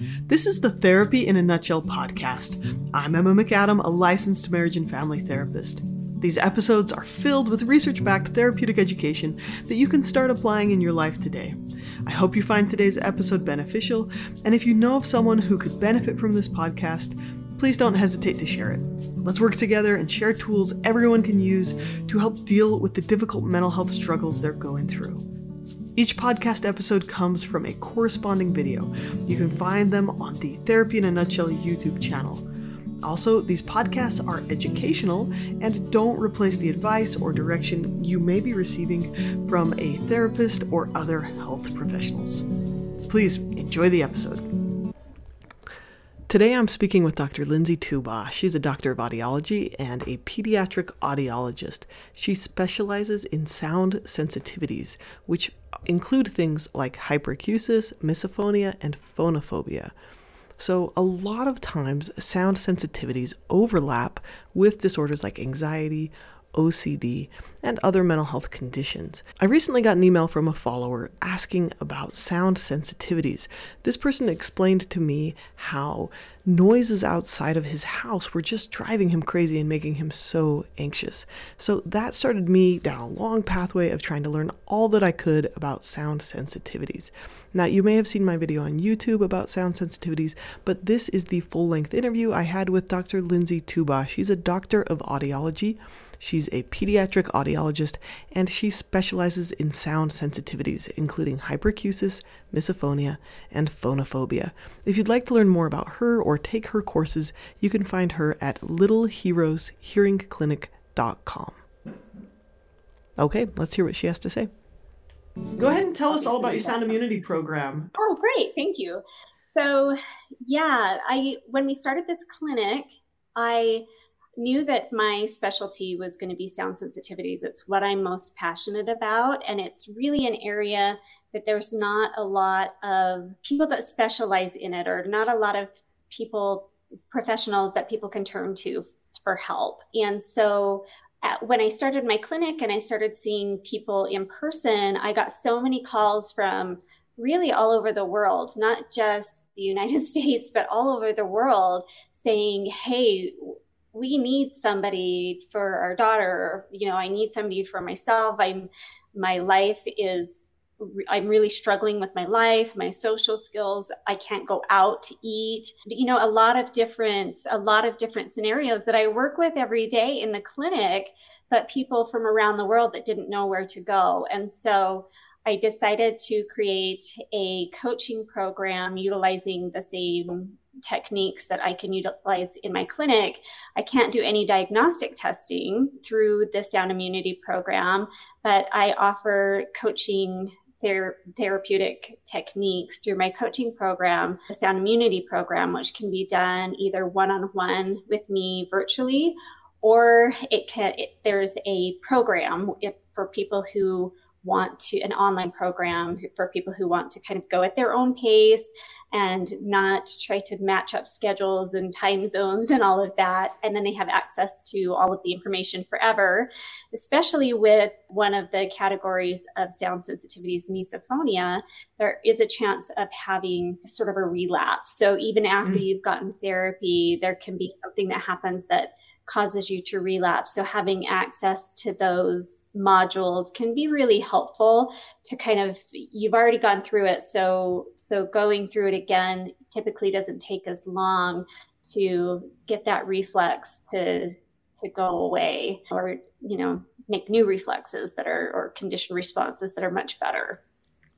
This is the Therapy in a Nutshell podcast. I'm Emma McAdam, a licensed marriage and family therapist. These episodes are filled with research backed therapeutic education that you can start applying in your life today. I hope you find today's episode beneficial, and if you know of someone who could benefit from this podcast, please don't hesitate to share it. Let's work together and share tools everyone can use to help deal with the difficult mental health struggles they're going through. Each podcast episode comes from a corresponding video. You can find them on the Therapy in a Nutshell YouTube channel. Also, these podcasts are educational and don't replace the advice or direction you may be receiving from a therapist or other health professionals. Please enjoy the episode. Today I'm speaking with Dr. Lindsay Tuba. She's a doctor of audiology and a pediatric audiologist. She specializes in sound sensitivities, which include things like hyperacusis, misophonia, and phonophobia. So, a lot of times, sound sensitivities overlap with disorders like anxiety, OCD, and other mental health conditions. I recently got an email from a follower asking about sound sensitivities. This person explained to me how noises outside of his house were just driving him crazy and making him so anxious. So that started me down a long pathway of trying to learn all that I could about sound sensitivities. Now, you may have seen my video on YouTube about sound sensitivities, but this is the full length interview I had with Dr. Lindsay Tuba. She's a doctor of audiology She's a pediatric audiologist and she specializes in sound sensitivities, including hyperacusis, misophonia, and phonophobia. If you'd like to learn more about her or take her courses, you can find her at littleheroeshearingclinic.com. Okay, let's hear what she has to say. Go ahead and tell us all about your sound immunity program. Oh, great. Thank you. So, yeah, I when we started this clinic, I knew that my specialty was going to be sound sensitivities. It's what I'm most passionate about. And it's really an area that there's not a lot of people that specialize in it, or not a lot of people, professionals that people can turn to for help. And so at, when I started my clinic and I started seeing people in person, I got so many calls from really all over the world, not just the United States, but all over the world saying, Hey, we need somebody for our daughter. You know i need somebody for myself. I'm my life is i'm really struggling with my life my social skills. I can't go out to eat. You know a lot of different a lot of different scenarios that i work with every day in the clinic but people from around the world that didn't know where to go. And so I decided to create a coaching program utilizing the same techniques that I can utilize in my clinic. I can't do any diagnostic testing through the sound immunity program, but I offer coaching ther- therapeutic techniques through my coaching program, the sound immunity program, which can be done either one on one with me virtually or it can it, there's a program for people who want to an online program for people who want to kind of go at their own pace and not try to match up schedules and time zones and all of that and then they have access to all of the information forever especially with one of the categories of sound sensitivities misophonia there is a chance of having sort of a relapse so even after mm-hmm. you've gotten therapy there can be something that happens that causes you to relapse. So having access to those modules can be really helpful to kind of you've already gone through it. So so going through it again typically doesn't take as long to get that reflex to to go away or you know make new reflexes that are or condition responses that are much better.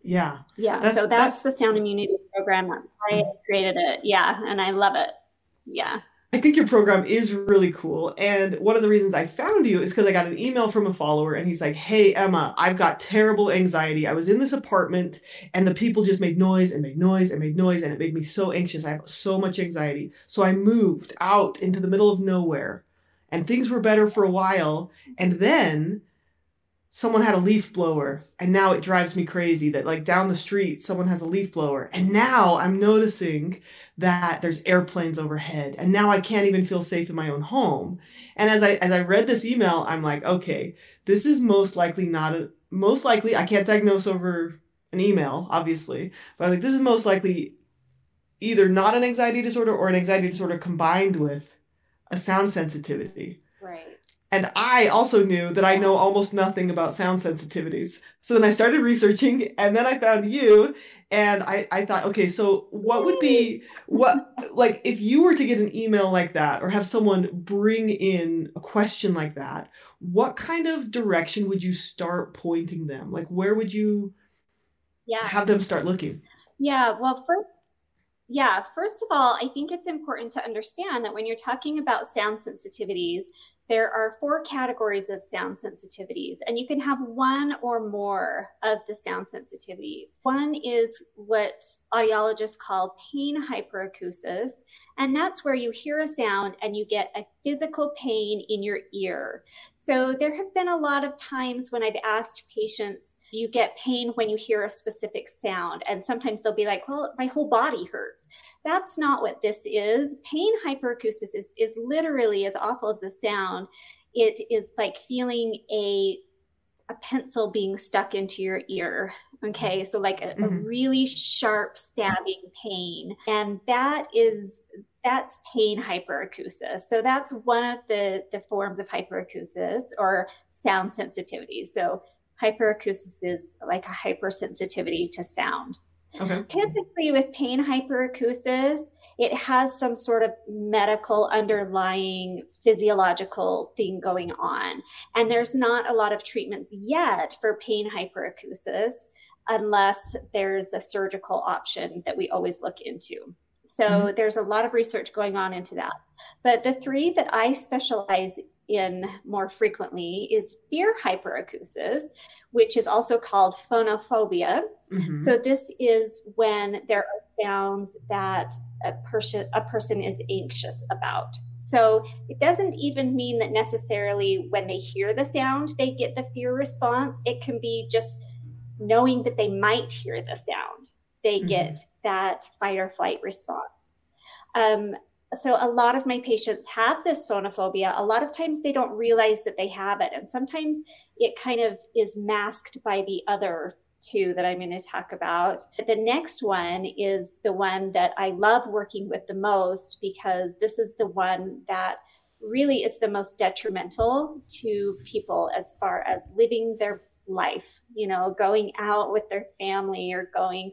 Yeah. Yeah. That's, so that's, that's, the sound immunity program. That's why I created it. Yeah. And I love it. Yeah. I think your program is really cool. And one of the reasons I found you is because I got an email from a follower and he's like, Hey, Emma, I've got terrible anxiety. I was in this apartment and the people just made noise and made noise and made noise and it made me so anxious. I have so much anxiety. So I moved out into the middle of nowhere and things were better for a while. And then someone had a leaf blower and now it drives me crazy that like down the street someone has a leaf blower and now i'm noticing that there's airplanes overhead and now i can't even feel safe in my own home and as i as i read this email i'm like okay this is most likely not a most likely i can't diagnose over an email obviously but I'm like this is most likely either not an anxiety disorder or an anxiety disorder combined with a sound sensitivity. Right. And I also knew that I know almost nothing about sound sensitivities. So then I started researching and then I found you and I, I thought, okay, so what would be what like if you were to get an email like that or have someone bring in a question like that, what kind of direction would you start pointing them? Like where would you yeah. have them start looking? Yeah, well first yeah, first of all, I think it's important to understand that when you're talking about sound sensitivities, there are four categories of sound sensitivities, and you can have one or more of the sound sensitivities. One is what audiologists call pain hyperacusis, and that's where you hear a sound and you get a physical pain in your ear. So there have been a lot of times when I've asked patients, Do you get pain when you hear a specific sound? And sometimes they'll be like, Well, my whole body hurts. That's not what this is. Pain hyperacusis is, is literally as awful as the sound. It is like feeling a a pencil being stuck into your ear. Okay. So, like a, mm-hmm. a, really sharp stabbing pain. And that is that's pain hyperacusis. So that's one of the, the forms of hyperacusis or sound sensitivity. So hyperacusis is like a hypersensitivity to sound. Okay. Typically, with pain hyperacusis, it has some sort of medical underlying physiological thing going on. And there's not a lot of treatments yet for pain hyperacusis unless there's a surgical option that we always look into. So mm-hmm. there's a lot of research going on into that. But the three that I specialize in more frequently is fear hyperacusis, which is also called phonophobia. Mm-hmm. So this is when there are sounds that a person a person is anxious about. So it doesn't even mean that necessarily when they hear the sound they get the fear response. It can be just knowing that they might hear the sound they mm-hmm. get that fight or flight response. Um, so a lot of my patients have this phonophobia. A lot of times they don't realize that they have it, and sometimes it kind of is masked by the other two that I'm going to talk about. The next one is the one that I love working with the most because this is the one that really is the most detrimental to people as far as living their life, you know, going out with their family or going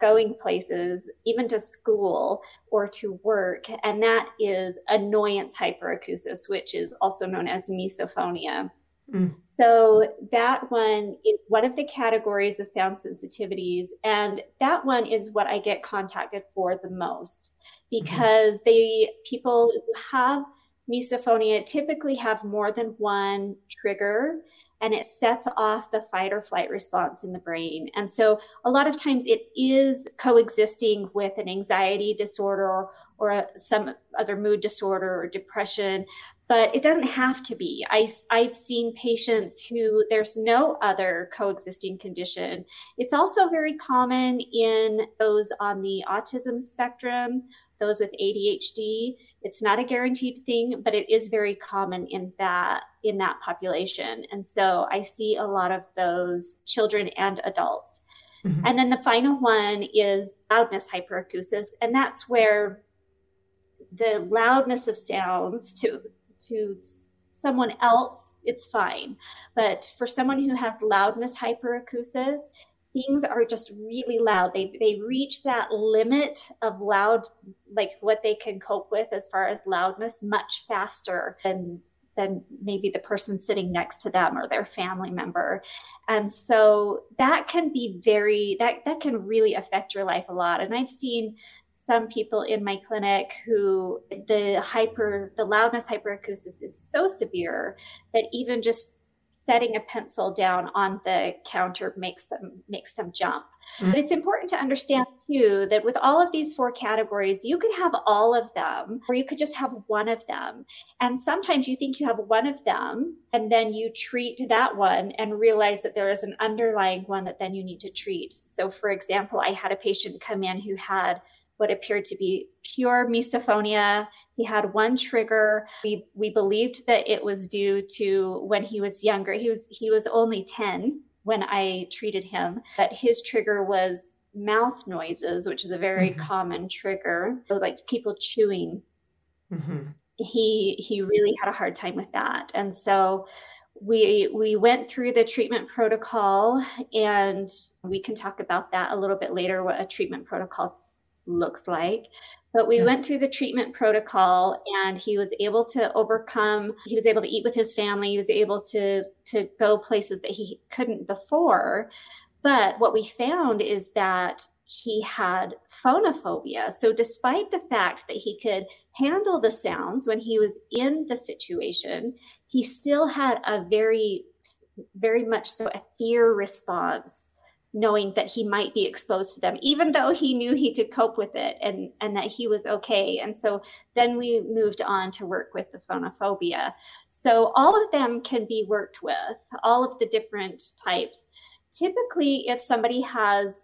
going places, even to school or to work, and that is annoyance hyperacusis, which is also known as misophonia. Mm. So that one is one of the categories of sound sensitivities, and that one is what I get contacted for the most because mm-hmm. they people who have misophonia typically have more than one trigger and it sets off the fight or flight response in the brain. And so a lot of times it is coexisting with an anxiety disorder or a, some other mood disorder or depression, but it doesn't have to be. I, I've seen patients who there's no other coexisting condition. It's also very common in those on the autism spectrum, those with ADHD. It's not a guaranteed thing, but it is very common in that in that population. And so I see a lot of those children and adults. Mm-hmm. And then the final one is loudness hyperacusis, and that's where the loudness of sounds to to someone else it's fine but for someone who has loudness hyperacusis things are just really loud. They they reach that limit of loud, like what they can cope with as far as loudness, much faster than than maybe the person sitting next to them or their family member. And so that can be very that that can really affect your life a lot. And I've seen some people in my clinic who the hyper the loudness hyperacusis is so severe that even just setting a pencil down on the counter makes them makes them jump. Mm-hmm. But it's important to understand too that with all of these four categories, you could have all of them or you could just have one of them. And sometimes you think you have one of them and then you treat that one and realize that there is an underlying one that then you need to treat. So for example, I had a patient come in who had what appeared to be pure misophonia. He had one trigger. We we believed that it was due to when he was younger. He was he was only 10 when I treated him, but his trigger was mouth noises, which is a very mm-hmm. common trigger, so like people chewing. Mm-hmm. He he really had a hard time with that, and so we we went through the treatment protocol, and we can talk about that a little bit later. What a treatment protocol looks like. But we yeah. went through the treatment protocol and he was able to overcome, he was able to eat with his family, he was able to to go places that he couldn't before. But what we found is that he had phonophobia. So, despite the fact that he could handle the sounds when he was in the situation, he still had a very, very much so a fear response, knowing that he might be exposed to them, even though he knew he could cope with it and, and that he was okay. And so then we moved on to work with the phonophobia. So, all of them can be worked with, all of the different types typically if somebody has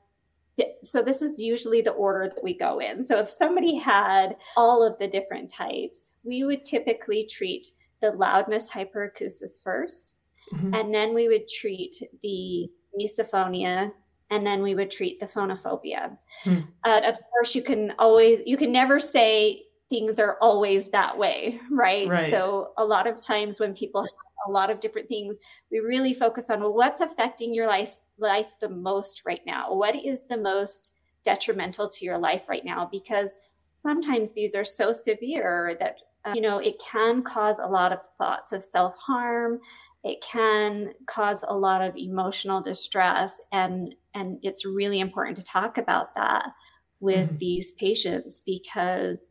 so this is usually the order that we go in so if somebody had all of the different types we would typically treat the loudness hyperacusis 1st mm-hmm. and then we would treat the misophonia and then we would treat the phonophobia mm. uh, of course you can always you can never say things are always that way right? right so a lot of times when people have a lot of different things. We really focus on well, what's affecting your life life the most right now? What is the most detrimental to your life right now? Because sometimes these are so severe that uh, you know it can cause a lot of thoughts of self harm. It can cause a lot of emotional distress, and and it's really important to talk about that with mm-hmm. these patients because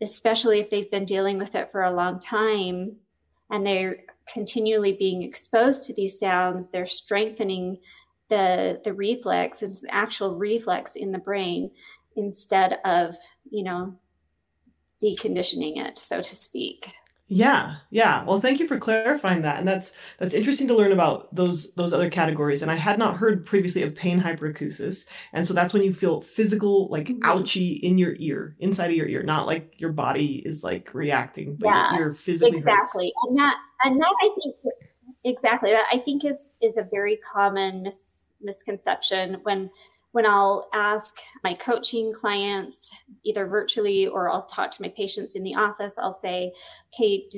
especially if they've been dealing with it for a long time and they're continually being exposed to these sounds, they're strengthening the the reflex and the actual reflex in the brain instead of you know deconditioning it so to speak yeah yeah. Well thank you for clarifying that. And that's that's interesting to learn about those those other categories. And i had not heard previously of pain hyperacusis. And so that's when you feel physical like mm-hmm. ouchy in your ear inside of your ear not like your body is like reacting but yeah, your ear physically exactly. Hurts. and that and that i think exactly. That i think is is a very common mis- misconception when when I'll ask my coaching clients, either virtually or I'll talk to my patients in the office, I'll say, okay,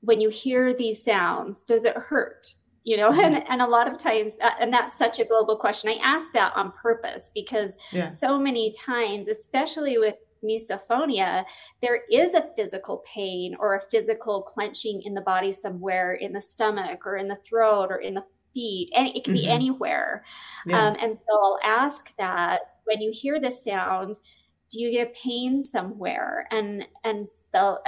when you hear these sounds, does it hurt? You know, and, mm-hmm. and a lot of times, uh, and that's such a global question. I ask that on purpose because yeah. so many times, especially with misophonia, there is a physical pain or a physical clenching in the body somewhere in the stomach or in the throat or in the feet and it can mm-hmm. be anywhere yeah. um, and so i'll ask that when you hear the sound do you get a pain somewhere and and they'll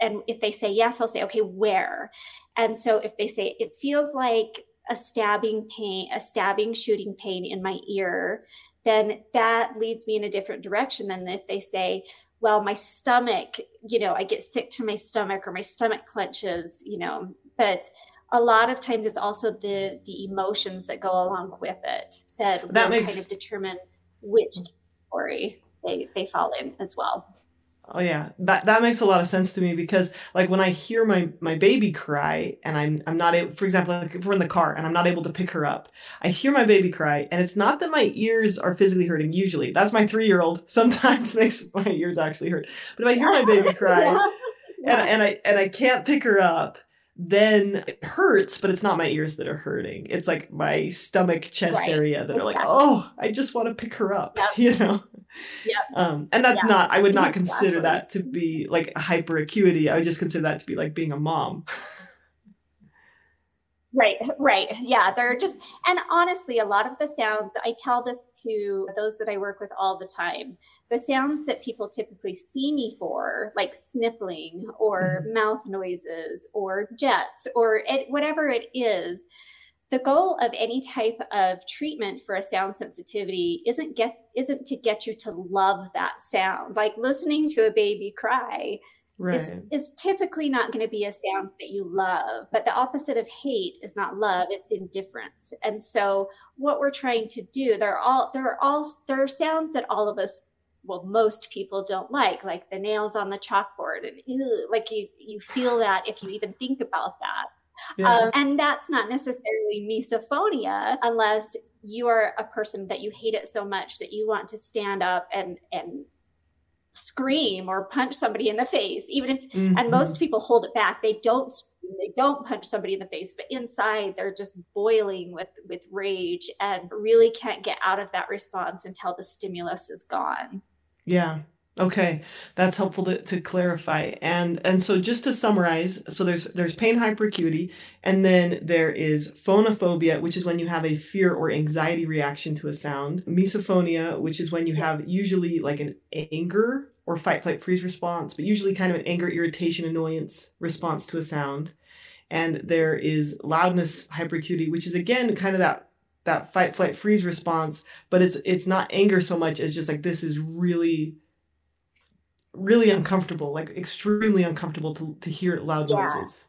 and if they say yes i'll say okay where and so if they say it feels like a stabbing pain a stabbing shooting pain in my ear then that leads me in a different direction than if they say well my stomach you know i get sick to my stomach or my stomach clenches you know but a lot of times it's also the the emotions that go along with it that, that makes... kind of determine which category they, they fall in as well. Oh yeah, that that makes a lot of sense to me because like when I hear my my baby cry and I'm I'm not able, for example, like if we're in the car and I'm not able to pick her up, I hear my baby cry and it's not that my ears are physically hurting. Usually, that's my three year old. Sometimes makes my ears actually hurt. But if I hear my baby cry. Yeah. and and I and I can't pick her up, then it hurts, but it's not my ears that are hurting. It's like my stomach, chest right. area that are like, oh, I just want to pick her up, yep. you know? Yep. Um, and that's yeah. not, I would not consider exactly. that to be like hyper acuity. I would just consider that to be like being a mom. Right, right. Yeah, they're just, and honestly, a lot of the sounds, that I tell this to those that I work with all the time. The sounds that people typically see me for, like sniffling or mm-hmm. mouth noises or jets or it, whatever it is, the goal of any type of treatment for a sound sensitivity isn't get isn't to get you to love that sound like listening to a baby cry right. is, is typically not going to be a sound that you love. But the opposite of hate is not love; it's indifference. And so, what we're trying to do, there are all there are all there are sounds that all of us well most people don't like like the nails on the chalkboard and ew, like you you feel that if you even think about that yeah. um, and that's not necessarily misophonia unless you are a person that you hate it so much that you want to stand up and and scream or punch somebody in the face even if mm-hmm. and most people hold it back. They don't they don't punch somebody in the face but inside they're just boiling with with rage and really can't get out of that response until the stimulus is gone. Yeah Okay, that's helpful to, to clarify. And and so just to summarize, so there's there's pain hyperacuity, and then there is phonophobia, which is when you have a fear or anxiety reaction to a sound. Misophonia, which is when you have usually like an anger or fight, flight, freeze response, but usually kind of an anger, irritation, annoyance response to a sound. And there is loudness hyperacuity, which is again kind of that that fight, flight, freeze response, but it's it's not anger so much as just like this is really really uncomfortable, like extremely uncomfortable to, to hear loud yeah. noises.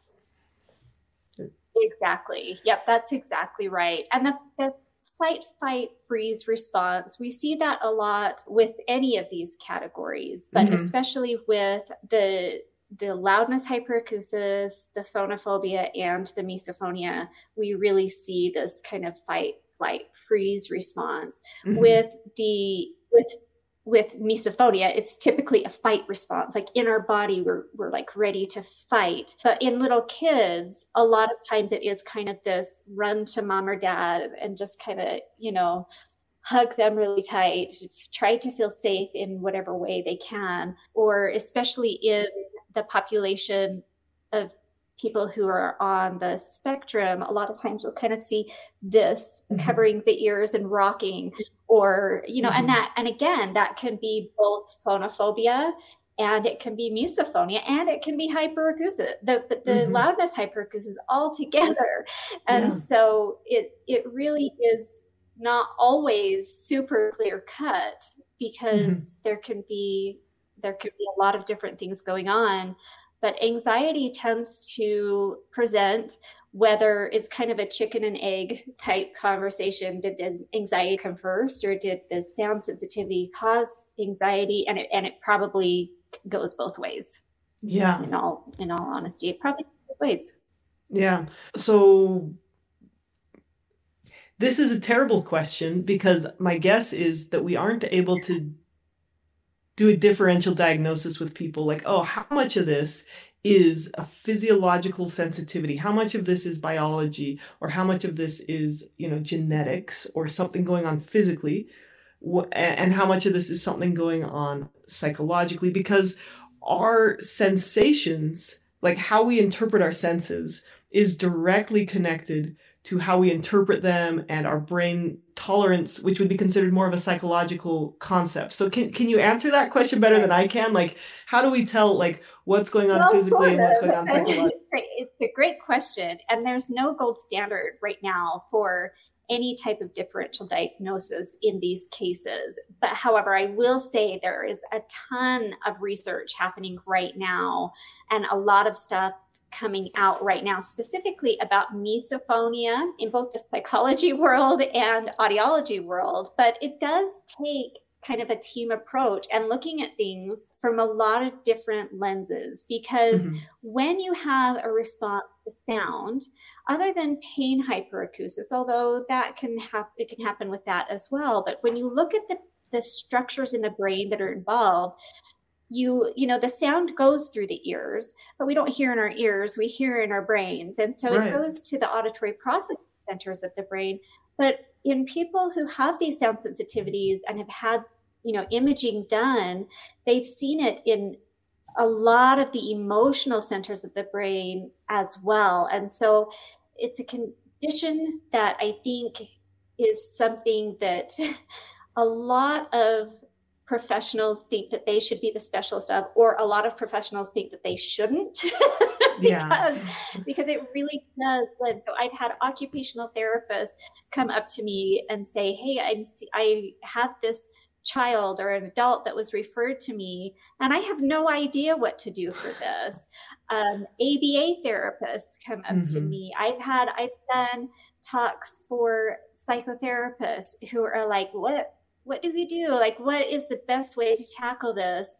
Exactly. Yep, that's exactly right. And the, the flight, fight, freeze response, we see that a lot with any of these categories, but mm-hmm. especially with the the loudness hyperacusis, the phonophobia, and the misophonia, we really see this kind of fight, flight, freeze response. Mm-hmm. With the with with misophonia, it's typically a fight response. Like in our body, we're, we're like ready to fight. But in little kids, a lot of times it is kind of this run to mom or dad and just kind of, you know, hug them really tight, try to feel safe in whatever way they can, or especially in the population of people who are on the spectrum, a lot of times you'll kind of see this mm-hmm. covering the ears and rocking, or, you know, mm-hmm. and that, and again, that can be both phonophobia and it can be misophonia and it can be hyperacusis the, the, mm-hmm. loudness hyperacusis all together and yeah. so it it really is not always super clear cut because mm-hmm. there can be there could be a lot of different things going on but anxiety tends to present whether it's kind of a chicken and egg type conversation. Did the anxiety come first, or did the sound sensitivity cause anxiety? And it, and it probably goes both ways. Yeah. In all in all honesty, it probably goes both ways. Yeah. So this is a terrible question because my guess is that we aren't able to do a differential diagnosis with people like, oh, how much of this is a physiological sensitivity. How much of this is biology or how much of this is you know genetics or something going on physically? And how much of this is something going on psychologically? Because our sensations like how we interpret our senses is directly connected to how we interpret them and our brain tolerance, which would be considered more of a psychological concept. So can can you answer that question better than I can? Like how do we tell like what's going on well, physically and what's going on psychologically? It's a great question. And there's no gold standard right now for any type of differential diagnosis in these cases. But however, I will say there is a ton of research happening right now and a lot of stuff coming out right now, specifically about misophonia in both the psychology world and audiology world. But it does take kind of a team approach and looking at things from a lot of different lenses because mm-hmm. when you have a response to sound other than pain hyperacusis although that can happen it can happen with that as well but when you look at the the structures in the brain that are involved you you know the sound goes through the ears but we don't hear in our ears we hear in our brains. And so right. it goes to the auditory processing centers of the brain. But in people who have these sound sensitivities and have had you know imaging done they've seen it in a lot of the emotional centers of the brain as well. And so it's a condition that i think is something that a lot of professionals think that they should be the specialist of or a lot of professionals think that they shouldn't because yeah. because it really does blend so i've had occupational therapists come up to me and say hey i'm i have this child or an adult that was referred to me and i have no idea what to do for this um, aba therapists come up mm-hmm. to me i've had i've done talks for psychotherapists who are like what what do we do like what is the best way to tackle this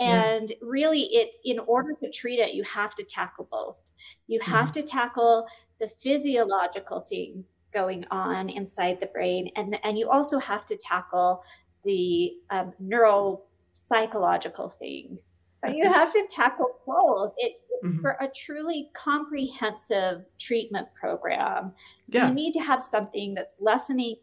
and yeah. really it in order to treat it you have to tackle both you have mm-hmm. to tackle the physiological thing going on inside the brain. And, and you also have to tackle the um, neuropsychological thing. But you have to tackle both. It, mm-hmm. For a truly comprehensive treatment program, yeah. you need to have something that's lessening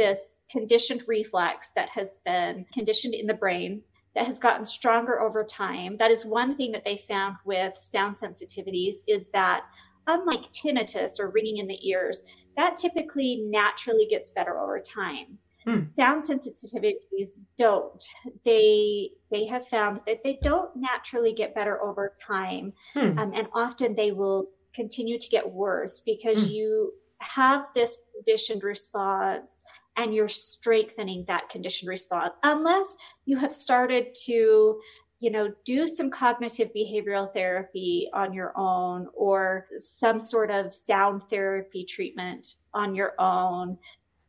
this conditioned reflex that has been conditioned in the brain that has gotten stronger over time. That is one thing that they found with sound sensitivities is that unlike tinnitus or ringing in the ears, that typically naturally gets better over time. Hmm. Sound sensitivities don't. They they have found that they don't naturally get better over time, hmm. um, and often they will continue to get worse because hmm. you have this conditioned response and you're strengthening that conditioned response unless you have started to you know do some cognitive behavioral therapy on your own or some sort of sound therapy treatment on your own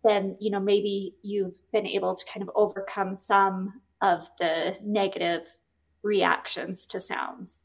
then you know maybe you've been able to kind of overcome some of the negative reactions to sounds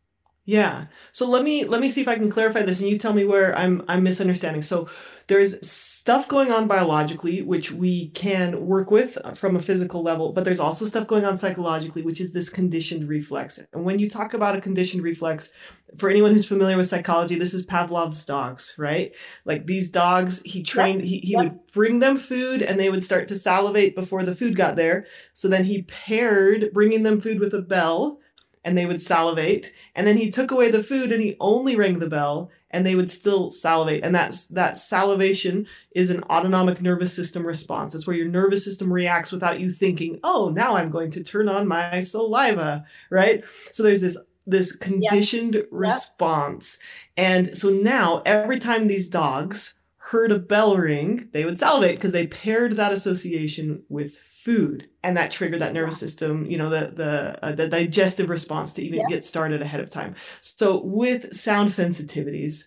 yeah. So let me let me see if I can clarify this and you tell me where I'm I'm misunderstanding. So there's stuff going on biologically which we can work with uh, from a physical level, but there's also stuff going on psychologically which is this conditioned reflex. And when you talk about a conditioned reflex, for anyone who's familiar with psychology, this is Pavlov's dogs, right? Like these dogs, he trained yep. he, he yep. would bring them food and they would start to salivate before the food got there. So then he paired bringing them food with a bell and they would salivate. And then he took away the food and he only rang the bell and they would still salivate. And that's that salivation is an autonomic nervous system response. It's where your nervous system reacts without you thinking, oh, now I'm going to turn on my saliva, right? So there's this this conditioned yep. response. And so now every time these dogs heard a bell ring, they would salivate because they paired that association with food and that triggered that nervous system you know the the uh, the digestive response to even yeah. get started ahead of time. So with sound sensitivities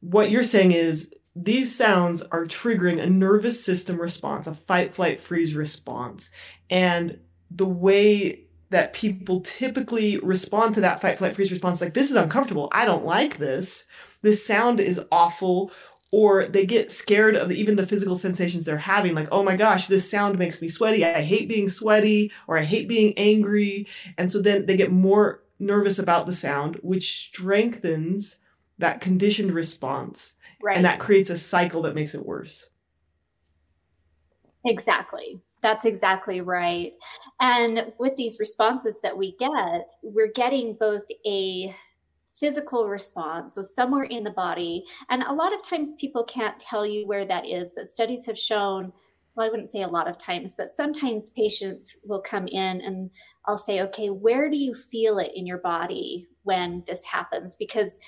what you're saying is these sounds are triggering a nervous system response a fight flight freeze response. And the way that people typically respond to that fight flight freeze response like this is uncomfortable. I don't like this. This sound is awful or they get scared of even the physical sensations they're having like oh my gosh this sound makes me sweaty. I hate being sweaty or i hate being angry. And so then they get more nervous about the sound which strengthens that conditioned response right. and that creates a cycle that makes it worse. Exactly. That's exactly right. And with these responses that we get we're getting both a physical response, so somewhere in the body. And a lot of times people can't tell you where that is, but studies have shown, well, I wouldn't say a lot of times, but sometimes patients will come in and I'll say, okay, where do you feel it in your body when this happens? Because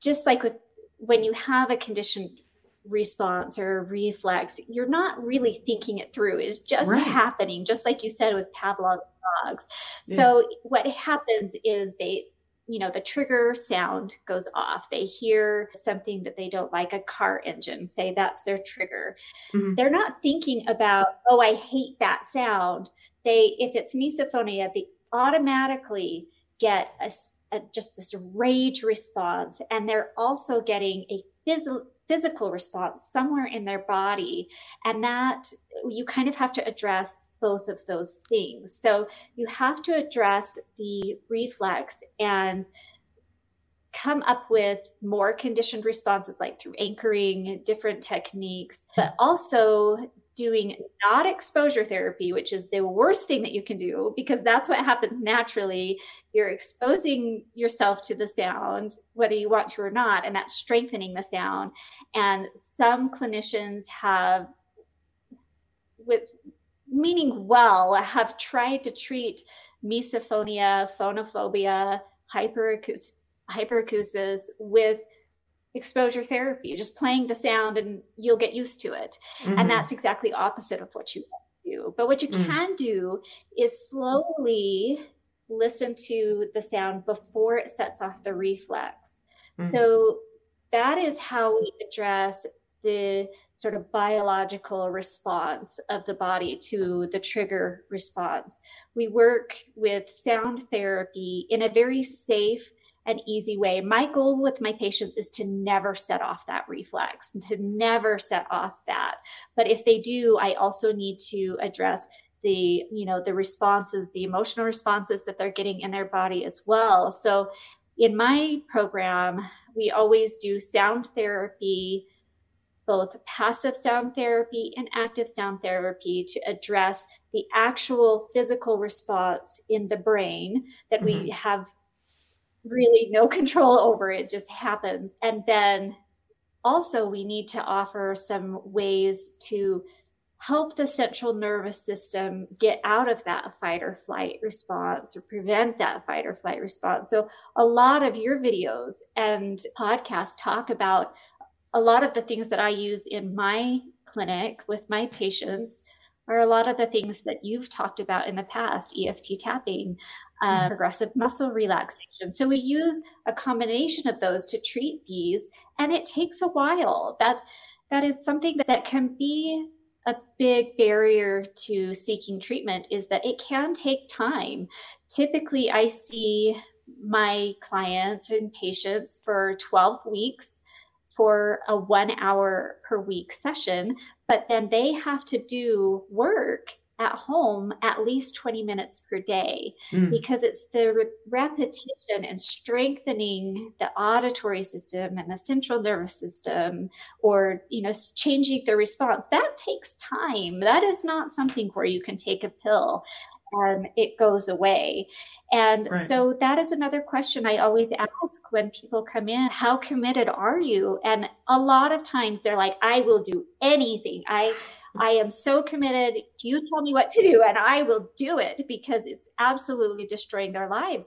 just like with when you have a conditioned response or reflex, you're not really thinking it through. It's just right. happening, just like you said with Pavlov's dogs. Yeah. So what happens is they you know, the trigger sound goes off. They hear something that they don't like, a car engine, say that's their trigger. Mm-hmm. They're not thinking about, oh, I hate that sound. They, if it's misophonia, they automatically get a, a just this rage response. And they're also getting a physical physical response somewhere in their body. And that you kind of have to address both of those things. So you have to address the reflex and come up with more conditioned responses like through anchoring different techniques but also doing not exposure therapy, which is the worst thing that you can do because that's what happens naturally. You're exposing yourself to the sound, whether you want to or not, and that's strengthening the sound. And some clinicians have, with meaning well, have tried to treat misophonia, phonophobia, hyperacusis, hyperacusis with exposure therapy, just playing the sound and you'll get used to it. Mm-hmm. And that's exactly opposite of what you do. But what you mm. can do is slowly listen to the sound before it sets off the reflex. Mm. So that is how we address the sort of biological response of the body to the trigger response. We work with sound therapy in a very safe an easy way. My goal with my patients is to never set off that reflex, to never set off that. But if they do, I also need to address the you know the responses the emotional responses that they're getting in their body as well so in my program we always do sound therapy both passive sound therapy and active sound therapy to address the actual physical response in the brain that mm-hmm. we have really no control over it just happens and then also we need to offer some ways to help the central nervous system get out of that fight or flight response or prevent that fight or flight response. So, a lot of your videos and podcasts talk about a lot of the things that I use in my clinic with my patients are a lot of the things that you've talked about in the past EFT tapping, uh, mm-hmm. progressive muscle relaxation. So we use a combination of those to treat these, and it takes a while. That that is something that, that can be a big barrier to seeking treatment is that it can take time. Typically, I see my clients and patients for 12 weeks for a one hour per week session, but then they have to do work at home at least 20 minutes per day mm. because it's the re- repetition and strengthening the auditory system and the central nervous system or you know changing the response that takes time that is not something where you can take a pill and it goes away. And right. so that is another question I always ask when people come in how committed are you? And a lot of times they're like, I will do anything. I I am so committed. You tell me what to do, and I will do it because it's absolutely destroying their lives.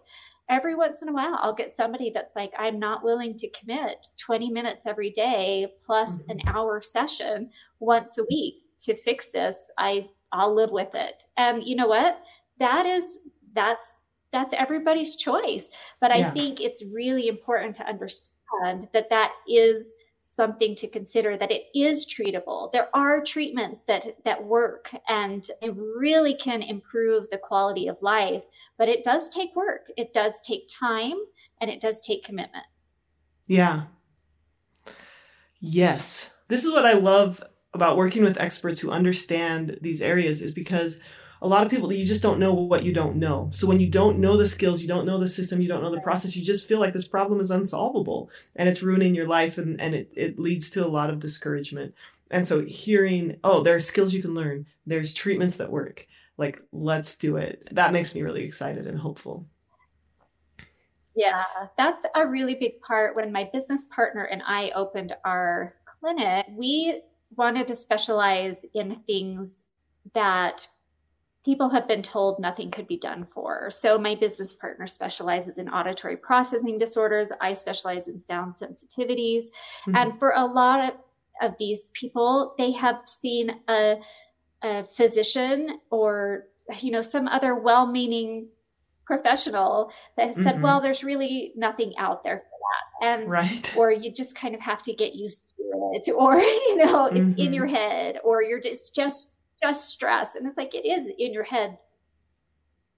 Every once in a while, I'll get somebody that's like, I'm not willing to commit 20 minutes every day plus mm-hmm. an hour session once a week to fix this. I I'll live with it. And you know what? That is that's that's everybody's choice. But yeah. I think it's really important to understand that that is something to consider that it is treatable. There are treatments that that work and it really can improve the quality of life, but it does take work. It does take time and it does take commitment. Yeah. Yes. This is what I love about working with experts who understand these areas is because a lot of people you just don't know what you don't know. So when you don't know the skills, you don't know the system, you don't know the process, you just feel like this problem is unsolvable and it's ruining your life and, and it, it leads to a lot of discouragement. And so hearing, oh, there are skills you can learn, there's treatments that work. Like, let's do it. That makes me really excited and hopeful. Yeah, that's a really big part. When my business partner and I opened our clinic, we wanted to specialize in things that people have been told nothing could be done for. So my business partner specializes in auditory processing disorders. I specialize in sound sensitivities. Mm-hmm. And for a lot of, of these people, they have seen a, a physician or you know some other well-meaning professional that has said, mm-hmm. well, there's really nothing out there for that. And right. or you just kind of have to get used to it, or you know, it's mm-hmm. in your head, or you're just just just stress. And it's like it is in your head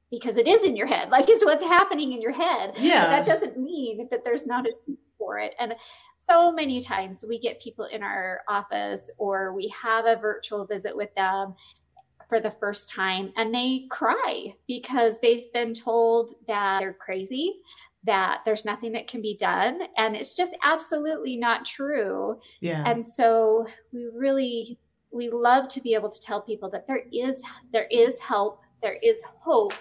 because it is in your head. Like it's what's happening in your head. Yeah. But that doesn't mean that there's not a for it. And so many times we get people in our office or we have a virtual visit with them for the first time and they cry because they've been told that they're crazy, that there's nothing that can be done. And it's just absolutely not true. Yeah. And so we really we love to be able to tell people that there is there is help, there is hope,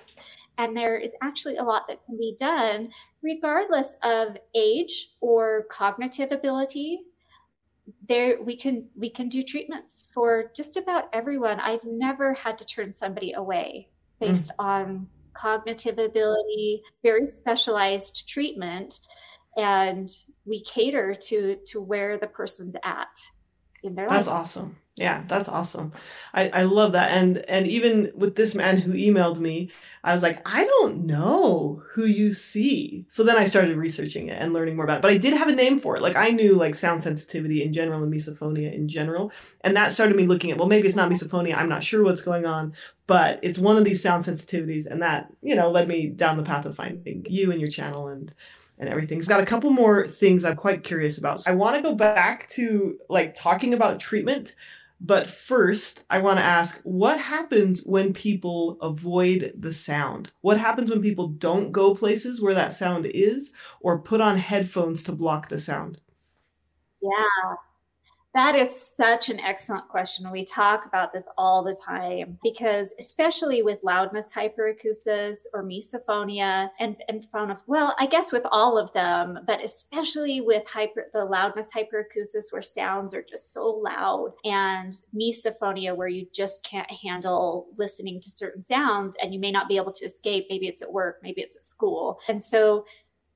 and there is actually a lot that can be done regardless of age or cognitive ability there we can we can do treatments for just about everyone i've never had to turn somebody away based mm. on cognitive ability It's very specialized treatment and we cater to to where the person's at in their life. that's awesome yeah that's awesome. I, I love that. And and even with this man who emailed me i was like i don't know who you see. So then i started researching it and learning more about it. But i did have a name for it. Like i knew like sound sensitivity in general and misophonia in general. And that started me looking at well maybe it's not misophonia. I'm not sure what's going on. But it's one of these sound sensitivities. And that you know led me down the path of finding you and your channel and and everything. So got a couple more things I'm quite curious about. So I want to go back to like talking about treatment, but first I want to ask what happens when people avoid the sound? What happens when people don't go places where that sound is or put on headphones to block the sound? Yeah. That is such an excellent question. We talk about this all the time because, especially with loudness hyperacusis or misophonia and, and phonophobia, well, I guess with all of them, but especially with hyper, the loudness hyperacusis where sounds are just so loud and misophonia where you just can't handle listening to certain sounds and you may not be able to escape. Maybe it's at work, maybe it's at school. And so,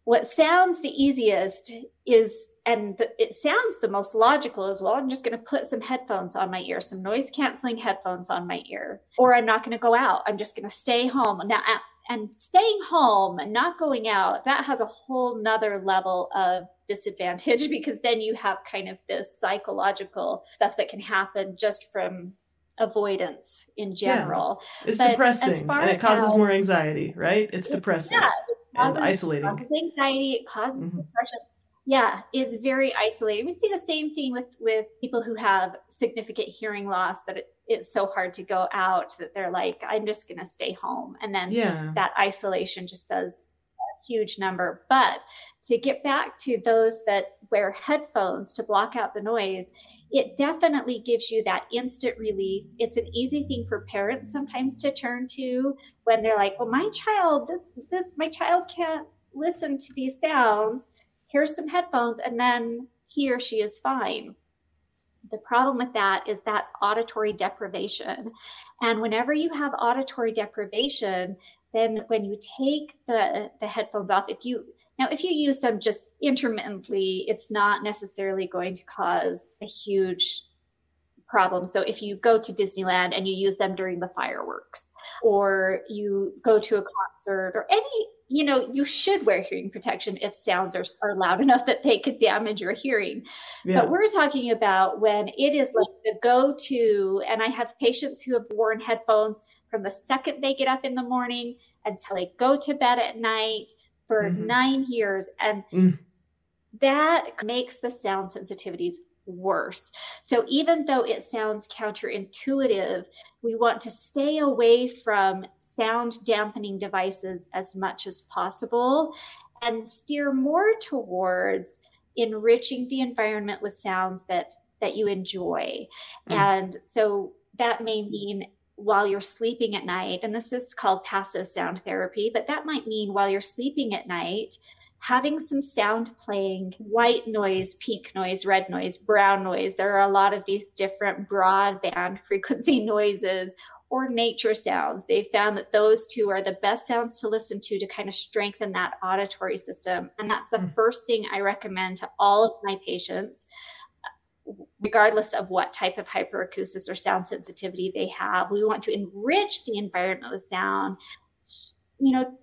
what sounds the easiest is and the, it sounds the most logical as well. I'm just going to put some headphones on my ear, some noise canceling headphones on my ear, or I'm not going to go out. I'm just going to stay home. Now, and staying home and not going out, that has a whole nother level of disadvantage because then you have kind of this psychological stuff that can happen just from avoidance in general. Yeah. It's but depressing and it causes more anxiety, right? It's, it's depressing yeah, it causes, and isolating. It causes anxiety, it causes mm-hmm. depression yeah, it's very isolated. We see the same thing with with people who have significant hearing loss that it, it's so hard to go out that they're like, I'm just going to stay home, and then yeah. that isolation just does huge number. But to get back to those that wear headphones to block out the noise, it definitely gives you that instant relief. It's an easy thing for parents sometimes to turn to when they're like, "Well, my child, this this my child can't listen to these sounds." here's some headphones, and then he or she is fine. The problem with that is that's auditory deprivation. And whenever you have auditory deprivation, then when you take the, the headphones off, if you now if you use them just intermittently, it's not necessarily going to cause a huge problem. So if you go to Disneyland and you use them during the fireworks, or you go to a concert, or any you know, you should wear hearing protection if sounds are, are loud enough that they could damage your hearing. Yeah. But we're talking about when it is like the go to, and I have patients who have worn headphones from the second they get up in the morning until they go to bed at night for mm-hmm. nine years. And mm. that makes the sound sensitivities worse. So even though it sounds counterintuitive, we want to stay away from sound dampening devices as much as possible and steer more towards enriching the environment with sounds that that you enjoy. Mm. And so that may mean while you're sleeping at night, and this is called passive sound therapy, but that might mean while you're sleeping at night, having some sound playing white noise, pink noise, red noise, brown noise. There are a lot of these different broadband frequency noises or nature sounds. They found that those two are the best sounds to listen to to kind of strengthen that auditory system. And that's the mm. first thing I recommend to all of my patients, regardless of what type of hyperacusis or sound sensitivity they have. We want to enrich the environment with sound, you know,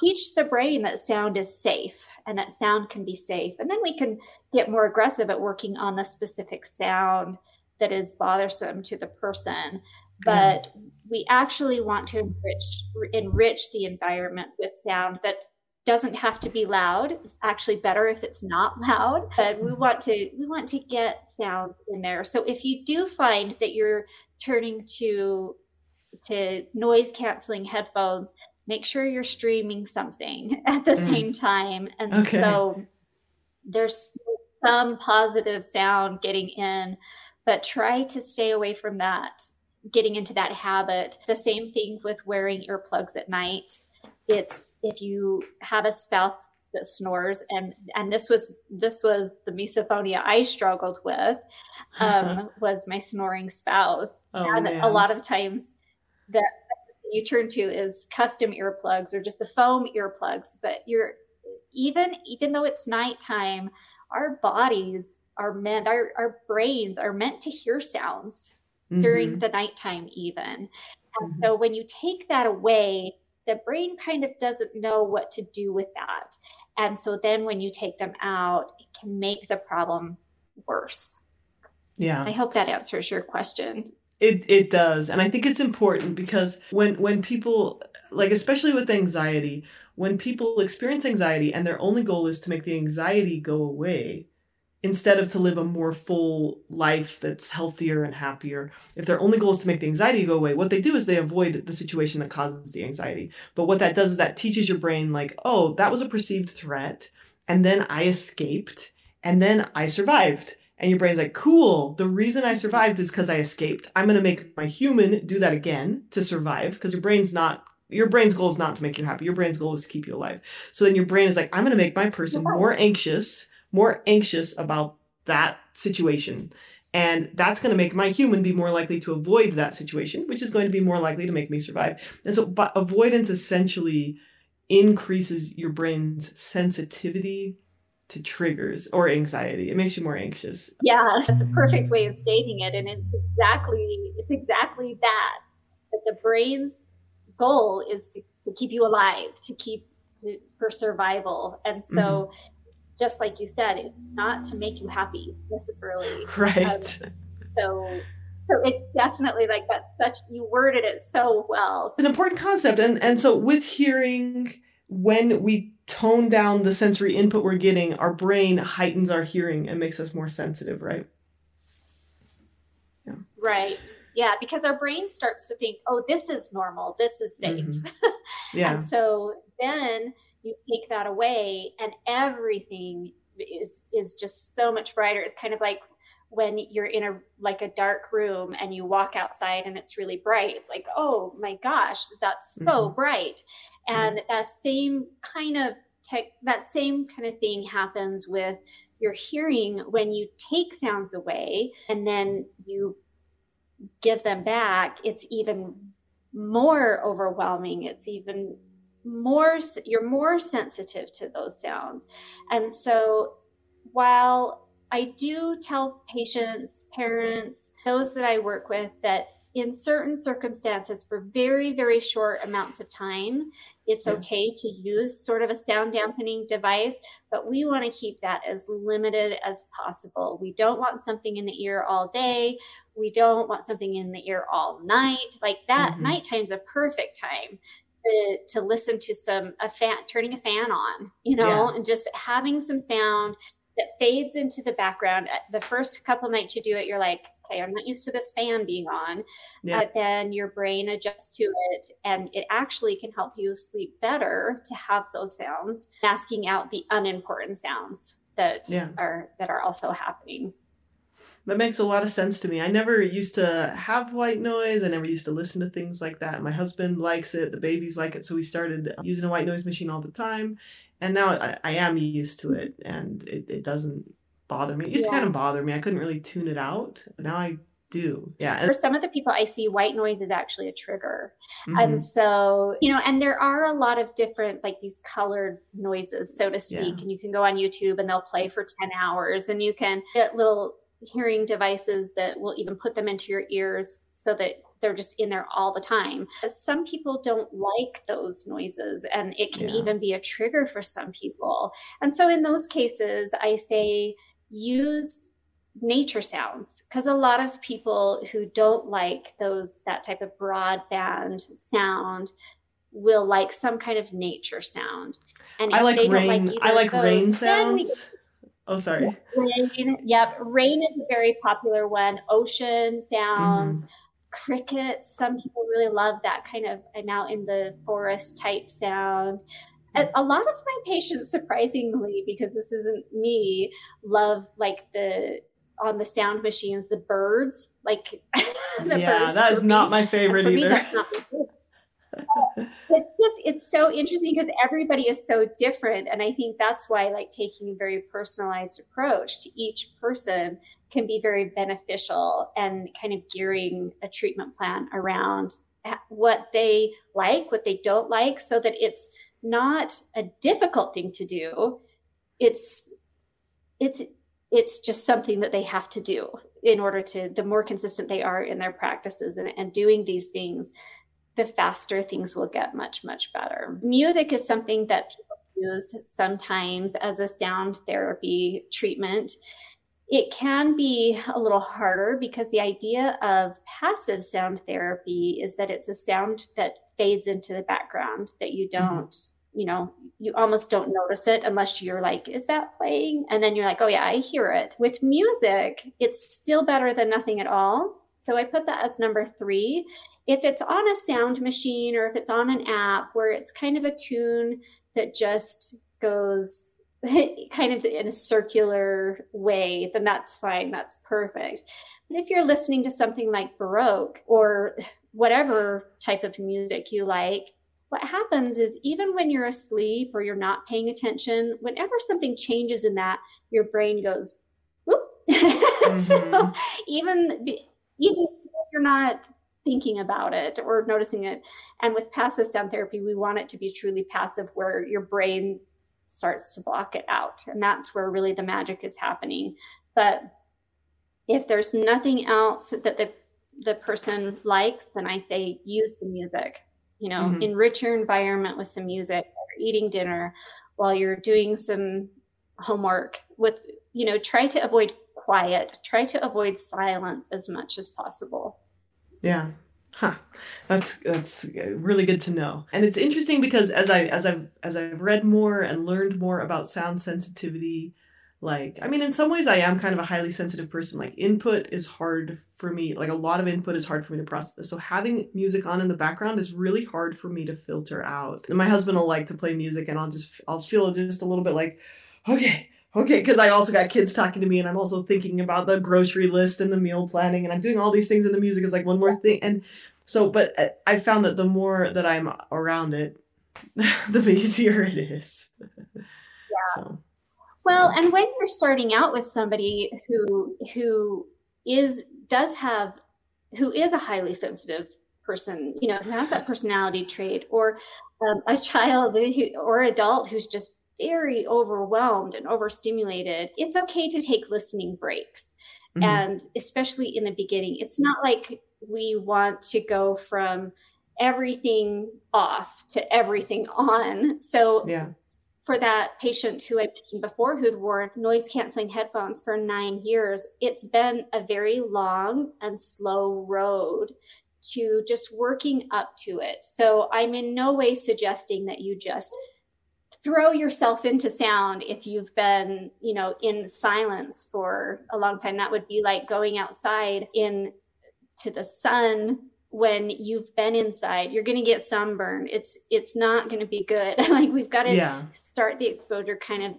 teach the brain that sound is safe and that sound can be safe. And then we can get more aggressive at working on the specific sound that is bothersome to the person but we actually want to enrich enrich the environment with sound that doesn't have to be loud it's actually better if it's not loud but we want to we want to get sound in there so if you do find that you're turning to to noise canceling headphones make sure you're streaming something at the mm. same time and okay. so there's some positive sound getting in but try to stay away from that getting into that habit. The same thing with wearing earplugs at night. It's if you have a spouse that snores and and this was this was the misophonia I struggled with um, was my snoring spouse. Oh, and man. a lot of times that you turn to is custom earplugs or just the foam earplugs. But you're even even though it's nighttime, our bodies are meant our, our brains are meant to hear sounds mm-hmm. during the nighttime, even. And mm-hmm. so when you take that away, the brain kind of doesn't know what to do with that. And so then when you take them out, it can make the problem worse. Yeah. I hope that answers your question. It it does. And I think it's important because when when people like especially with anxiety, when people experience anxiety and their only goal is to make the anxiety go away, instead of to live a more full life that's healthier and happier. If their only goal is to make the anxiety go away, what they do is they avoid the situation that causes the anxiety. But what that does is that teaches your brain, like, oh, that was a perceived threat. And then I escaped. And then I survived. And your brain's like, cool. The reason I survived is because I escaped. I'm going to make my human do that again to survive because your brain's not your brain's goal is not to make you happy. Your brain's goal is to keep you alive. So then your brain is like, I'm going to make my person more anxious more anxious about that situation. And that's going to make my human be more likely to avoid that situation, which is going to be more likely to make me survive. And so, but avoidance essentially increases your brain's sensitivity to triggers or anxiety. It makes you more anxious. Yeah, that's a perfect way of stating it. And it's exactly it's exactly that. That the brain's goal is to, to keep you alive, to keep to, for survival. And so mm-hmm just like you said, not to make you happy necessarily. Right. Um, so so it definitely like that's such you worded it so well. It's an important concept. And and so with hearing, when we tone down the sensory input we're getting, our brain heightens our hearing and makes us more sensitive, right? Yeah. Right. Yeah, because our brain starts to think, oh, this is normal, this is safe. Mm-hmm. Yeah. and so then you take that away and everything is is just so much brighter it's kind of like when you're in a like a dark room and you walk outside and it's really bright it's like oh my gosh that's so mm-hmm. bright and mm-hmm. that same kind of tech that same kind of thing happens with your hearing when you take sounds away and then you give them back it's even more overwhelming it's even more you're more sensitive to those sounds. And so while i do tell patients parents those that i work with that in certain circumstances for very very short amounts of time it's okay to use sort of a sound dampening device but we want to keep that as limited as possible. We don't want something in the ear all day. We don't want something in the ear all night. Like that mm-hmm. nighttime's a perfect time to, to listen to some a fan turning a fan on you know yeah. and just having some sound that fades into the background uh, the first couple nights you do it you're like okay i'm not used to this fan being on yeah. but then your brain adjusts to it and it actually can help you sleep better to have those sounds masking out the unimportant sounds that yeah. are that are also happening that makes a lot of sense to me. I never used to have white noise. I never used to listen to things like that. My husband likes it. The babies like it. So we started using a white noise machine all the time. And now I, I am used to it and it, it doesn't bother me. It used yeah. to kind of bother me. I couldn't really tune it out. Now I do. Yeah. For some of the people I see, white noise is actually a trigger. Mm-hmm. And so, you know, and there are a lot of different, like these colored noises, so to speak. Yeah. And you can go on YouTube and they'll play for 10 hours and you can get little hearing devices that will even put them into your ears so that they're just in there all the time. Some people don't like those noises, and it can yeah. even be a trigger for some people. And so, in those cases, I say use nature sounds because a lot of people who don't like those that type of broadband sound will like some kind of nature sound. And I like rain. Like I like those, rain sounds. Oh, sorry. Rain. Yep. Rain is a very popular one. Ocean sounds, mm. crickets. Some people really love that kind of I'm out in the forest type sound. A lot of my patients, surprisingly, because this isn't me, love like the on the sound machines, the birds, like the yeah, birds. that is not my favorite either. Me, that's not my favorite it's just it's so interesting because everybody is so different and i think that's why like taking a very personalized approach to each person can be very beneficial and kind of gearing a treatment plan around what they like what they don't like so that it's not a difficult thing to do. It's it's it's just something that they have to do in order to the more consistent they are in their practices and, and doing these things the faster things will get much, much better. Music is something that people use sometimes as a sound therapy treatment. it can be a little harder because the idea of passive sound therapy is that it's a sound that fades into the background that you mm-hmm. don't mm-hmm. you know you almost don't notice it unless you're like is that playing and then you're like oh yeah i hear it with music it's still better than nothing at all so i put that as number three if it's on a sound machine or if it's on an app where it's kind of a tune that just goes kind of in a circular way, then that's fine. That's perfect. But if you're listening to something like Baroque or whatever type of music you like, what happens is even when you're asleep or you're not paying attention, whenever something changes in that, your brain goes, whoop. Mm-hmm. so even, even if you're not thinking about it or noticing it. And with passive sound therapy, we want it to be truly passive where your brain starts to block it out. And that's where really the magic is happening. But if there's nothing else that the the person likes, then I say use some music. You know, mm-hmm. enrich your environment with some music or eating dinner while you're doing some homework with you know, try to avoid quiet, try to avoid silence as much as possible. Yeah. Huh. That's that's really good to know. And it's interesting because as I as I've as I've read more and learned more about sound sensitivity, like I mean in some ways I am kind of a highly sensitive person. Like input is hard for me. Like a lot of input is hard for me to process. So having music on in the background is really hard for me to filter out. And my husband will like to play music and I'll just I'll feel just a little bit like okay, okay, because I also got kids talking to me and I'm also thinking about the grocery list and the meal planning and I'm doing all these things and the music is like one more thing. And so, but uh, I found that the more that I'm around it, the easier it is. Yeah. So, well, and when you're starting out with somebody who who is does have who is a highly sensitive person, you know, who has that personality trait, or um, a child who, or adult who's just very overwhelmed and overstimulated, it's okay to take listening breaks. Mm-hmm. And especially in the beginning, it's not like we want to go from everything off to everything on. So, yeah. For that patient who I mentioned before who'd worn noise canceling headphones for nine years, it's been a very long and slow road to just working up to it. So I'm in no way suggesting that you just throw yourself into sound if you've been you know in silence for a long time. That would be like going outside in to the sun when you've been inside. You're going to get sunburn it's it's not going to be good. Like we've got to yeah. start the exposure kind of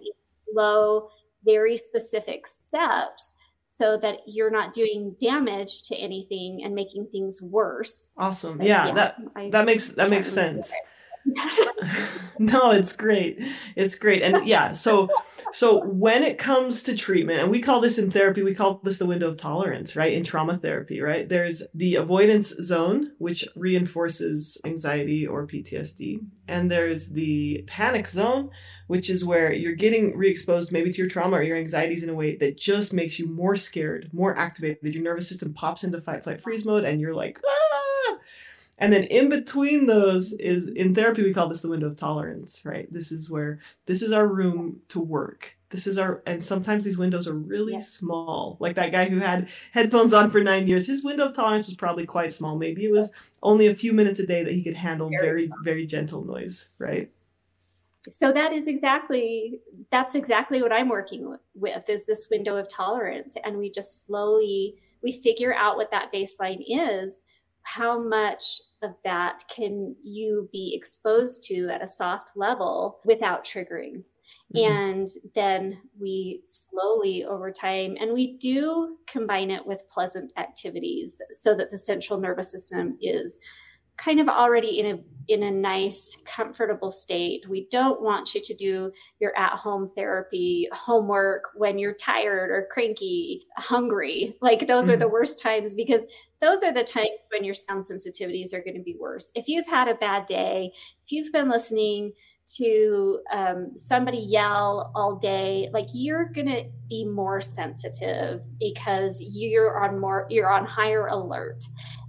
slow very specific steps so that you're not doing damage to anything and making things worse. Awesome. Yeah, yeah, that I, that makes that makes sense no, it's great. It's great. And yeah, so so when it comes to treatment, and we call this in therapy, we call this the window of tolerance, right? In trauma therapy, right? There's the avoidance zone, which reinforces anxiety or PTSD. And there's the panic zone, which is where you're getting re-exposed maybe to your trauma or your anxieties in a way that just makes you more scared, more activated. That your nervous system pops into fight, flight, freeze mode, and you're like, ah! And then in between those is in therapy, we call this the window of tolerance, right? This is where this is our room to work. This is our, and sometimes these windows are really yeah. small. Like that guy who had headphones on for nine years, his window of tolerance was probably quite small. Maybe it was only a few minutes a day that he could handle very, very, very gentle noise, right? so that is exactly that's exactly what i'm working with is this window of tolerance and we just slowly we figure out what that baseline is how much of that can you be exposed to at a soft level without triggering? Mm-hmm. And then we slowly over time, and we do combine it with pleasant activities so that the central nervous system is kind of already in a in a nice comfortable state we don't want you to do your at home therapy homework when you're tired or cranky hungry like those mm-hmm. are the mm-hmm. worst times because those are the times when your sound sensitivities are going to be worse if you've had a bad day if you've been listening to um, somebody yell all day like you're going to be more sensitive because you're on more you're on higher alert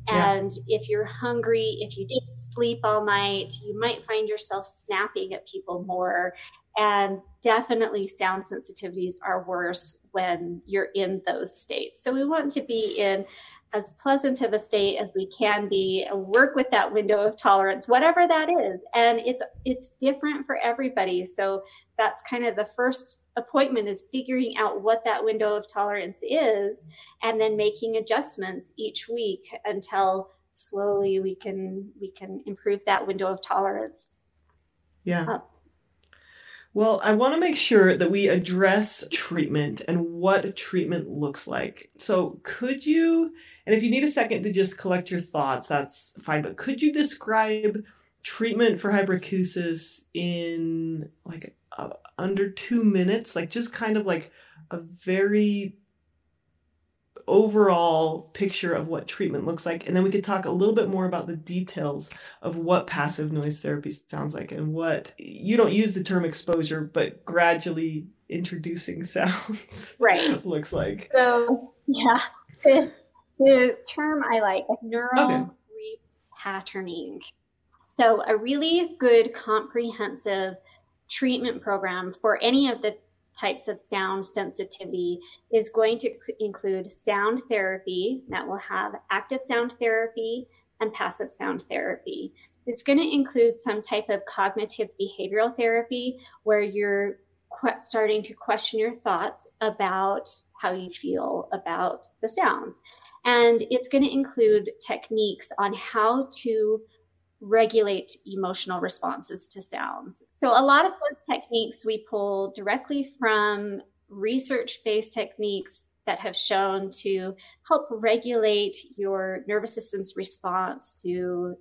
and yeah. if you're hungry, if you didn't sleep all night, you might find yourself snapping at people more. And definitely sound sensitivities are worse when you're in those states. So we want to be in as pleasant of a state as we can be and work with that window of tolerance whatever that is. And it's it's different for everybody. So that's kind of the first appointment is figuring out what that window of tolerance is and then making adjustments each week until slowly we can we can improve that window of tolerance. Yeah. Up. Well, I want to make sure that we address treatment and what treatment looks like. So, could you, and if you need a second to just collect your thoughts, that's fine, but could you describe treatment for hyperacusis in like uh, under two minutes? Like, just kind of like a very overall picture of what treatment looks like. And then we could talk a little bit more about the details of what passive noise therapy sounds like and what you don't use the term exposure, but gradually introducing sounds right looks like. So yeah. The, the term I like neural okay. repatterning. So a really good comprehensive treatment program for any of the types of sound sensitivity is going to include sound therapy that will have active sound therapy and passive sound therapy. It's going to include some type of cognitive behavioral therapy where you're starting to question your thoughts about how you feel about the sounds. And it's going to include techniques on how to regulate emotional responses to sounds. So, a lot of those techniques we pull directly from research based techniques that have shown to help regulate your nervous system's response to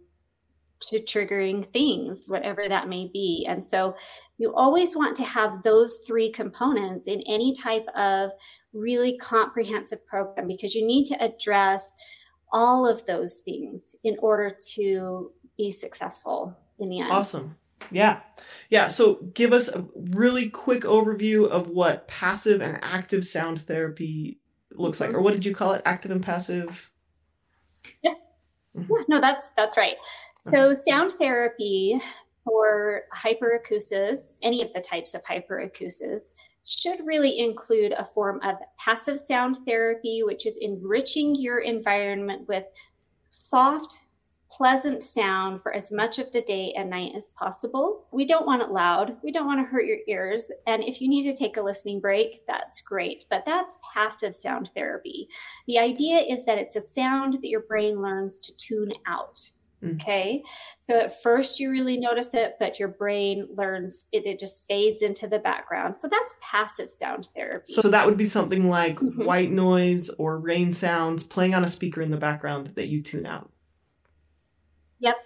to triggering things whatever that may be and so you always want to have those three components in any type of really comprehensive program because you need to address all of those things in order to be successful in the end. Awesome. Yeah. Yeah. So give us a really quick overview of what passive and active sound therapy looks like. Or what did you call it? Active and passive? Yeah. Mm-hmm. Yeah, no, that's that's right. So sound therapy for hyperacusis, any of the types of hyperacusis, should really include a form of passive sound therapy, which is enriching your environment with soft pleasant sound for as much of the day and night as possible. We don't want it loud. We don't want to hurt your ears. And if you need to take a listening break, that's great. But that's passive sound therapy. The idea is that it's a sound that your brain learns to tune out. Mm. Okay. So at first you really notice it, but your brain learns it, it just fades into the background. So that's passive sound therapy. So that would be something like mm-hmm. white noise or rain sounds playing on a speaker in the background that you tune out. Yep,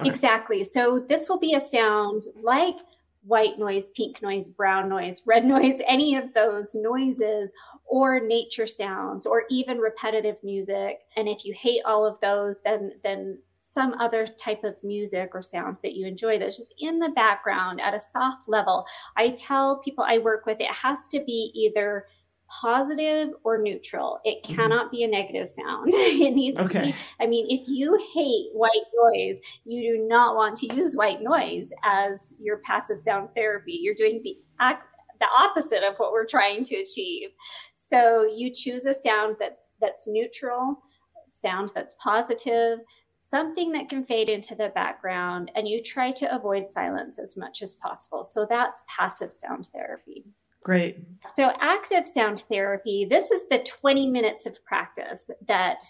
okay. exactly. So this will be a sound like white noise, pink noise, brown noise, red noise, any of those noises, or nature sounds, or even repetitive music. And if you hate all of those, then then some other type of music or sound that you enjoy that's just in the background at a soft level. I tell people I work with it has to be either positive or neutral. It mm-hmm. cannot mm-hmm. be a negative sound. it needs okay. to be, I mean, if you hate white noise, you do not want to use white noise as your passive sound therapy. You're doing the act the opposite of what we're trying to achieve. So you choose a sound that's that's neutral, sound that's positive, something that can fade into the background, and you try to avoid silence as much as possible. So that's passive sound therapy. Great. So, active sound therapy, this is the 20 minutes of practice that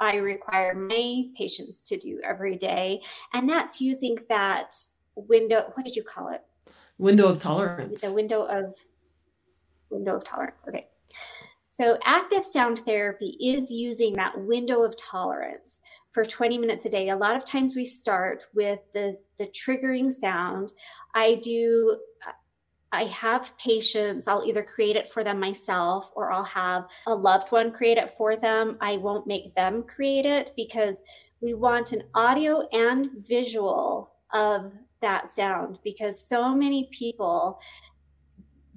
I require my patients to do every day. And that's using that window, what did you call it? Window of tolerance. The window of window of tolerance. Okay. So, active sound therapy is using that window of tolerance for 20 minutes a day. A lot of times we start with the, the triggering sound. I do I have patients, I'll either create it for them myself or I'll have a loved one create it for them. I won't make them create it because we want an audio and visual of that sound because so many people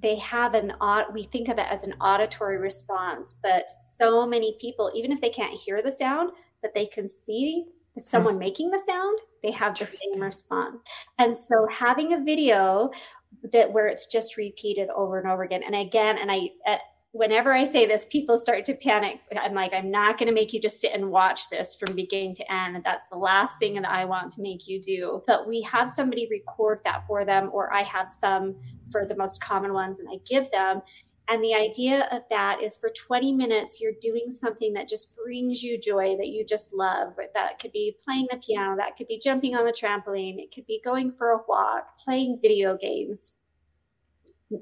they have an we think of it as an auditory response but so many people even if they can't hear the sound but they can see hmm. someone making the sound they have the same response. And so having a video that where it's just repeated over and over again and again and i eh, whenever I say this, people start to panic. I'm like, I'm not going to make you just sit and watch this from beginning to end. That's the last thing that I want to make you do. But we have somebody record that for them, or I have some for the most common ones and I give them. And the idea of that is for 20 minutes, you're doing something that just brings you joy that you just love. That could be playing the piano, that could be jumping on the trampoline, it could be going for a walk, playing video games.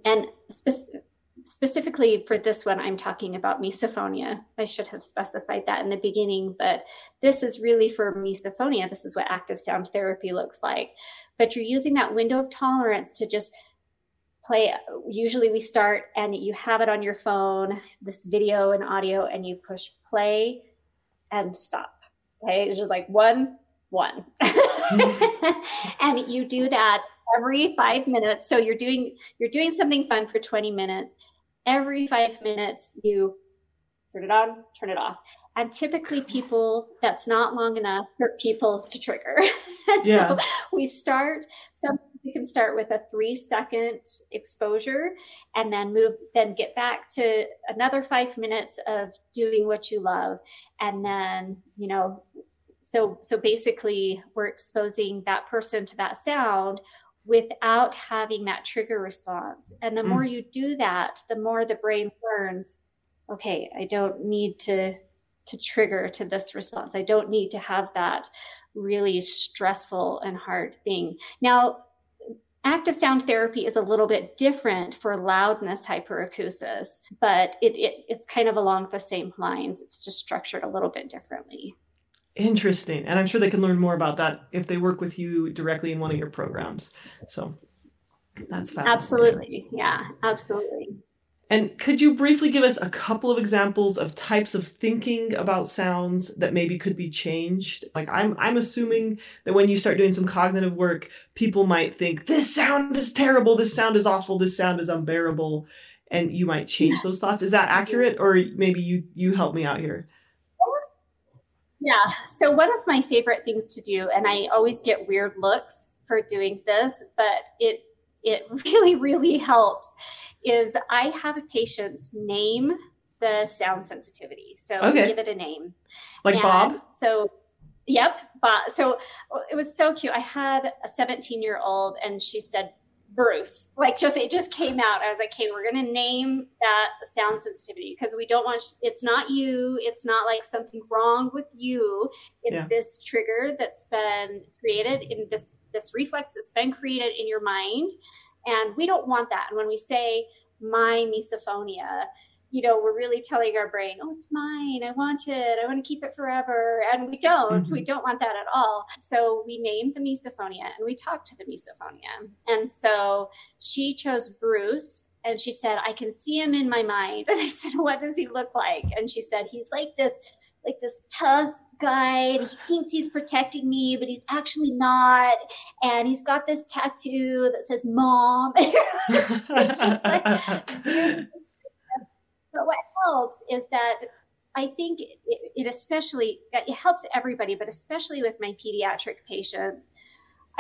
And specific specifically for this one, I'm talking about misophonia. I should have specified that in the beginning, but this is really for misophonia. This is what active sound therapy looks like. But you're using that window of tolerance to just play. Usually we start and you have it on your phone, this video and audio, and you push play and stop. Okay. It's just like one, one. and you do that every five minutes. So you're doing you're doing something fun for 20 minutes every five minutes you turn it on, turn it off. And typically, people that's not long enough for people to trigger. yeah. So we start. Some we can start with a three second exposure, and then move. Then get back to another five minutes of doing what you love, and then you know. So so basically, we're exposing that person to that sound without having that trigger response. And the mm. more you do that, the more the brain learns, okay, I don't need to to trigger to this response. I don't need to have that really stressful and hard thing. Now, active sound therapy is a little bit different for loudness hyperacusis, but it, it, it's kind of along the same lines. It's just structured a little bit differently. Interesting. And I'm sure they can learn more about that if they work with you directly in one of your programs. So that's fascinating. Absolutely. Yeah, absolutely. And could you briefly give us a couple of examples of types of thinking about sounds that maybe could be changed? Like I'm I'm assuming that when you start doing some cognitive work, people might think this sound is terrible, this sound is awful, this sound is unbearable, and you might change those thoughts. Is that accurate or maybe you you help me out here? Yeah. So one of my favorite things to do, and I always get weird looks for doing this, but it it really, really helps, is I have patients name the sound sensitivity. So okay. give it a name. Like and Bob? So Yep, Bob. So it was so cute. I had a 17 year old, and she said Bruce. Like just it just came out. I was like, okay, we're gonna name that sound sensitivity because we don't want it's not you. It's not like something wrong with you. It's yeah. this trigger that's been created in this this reflex that's been created in your mind, and we don't want that. And when we say my misophonia, you know, we're really telling our brain, oh, it's mine. I want it. I want to keep it forever. And we don't. Mm-hmm. We don't want that at all. So we named the misophonia and we talked to the misophonia. And so she chose Bruce and she said, I can see him in my mind. And I said, What does he look like? And she said, He's like this, like this tough guy. He thinks he's protecting me, but he's actually not. And he's got this tattoo that says mom. but what helps is that I think it, it, especially it helps everybody, but especially with my pediatric patients.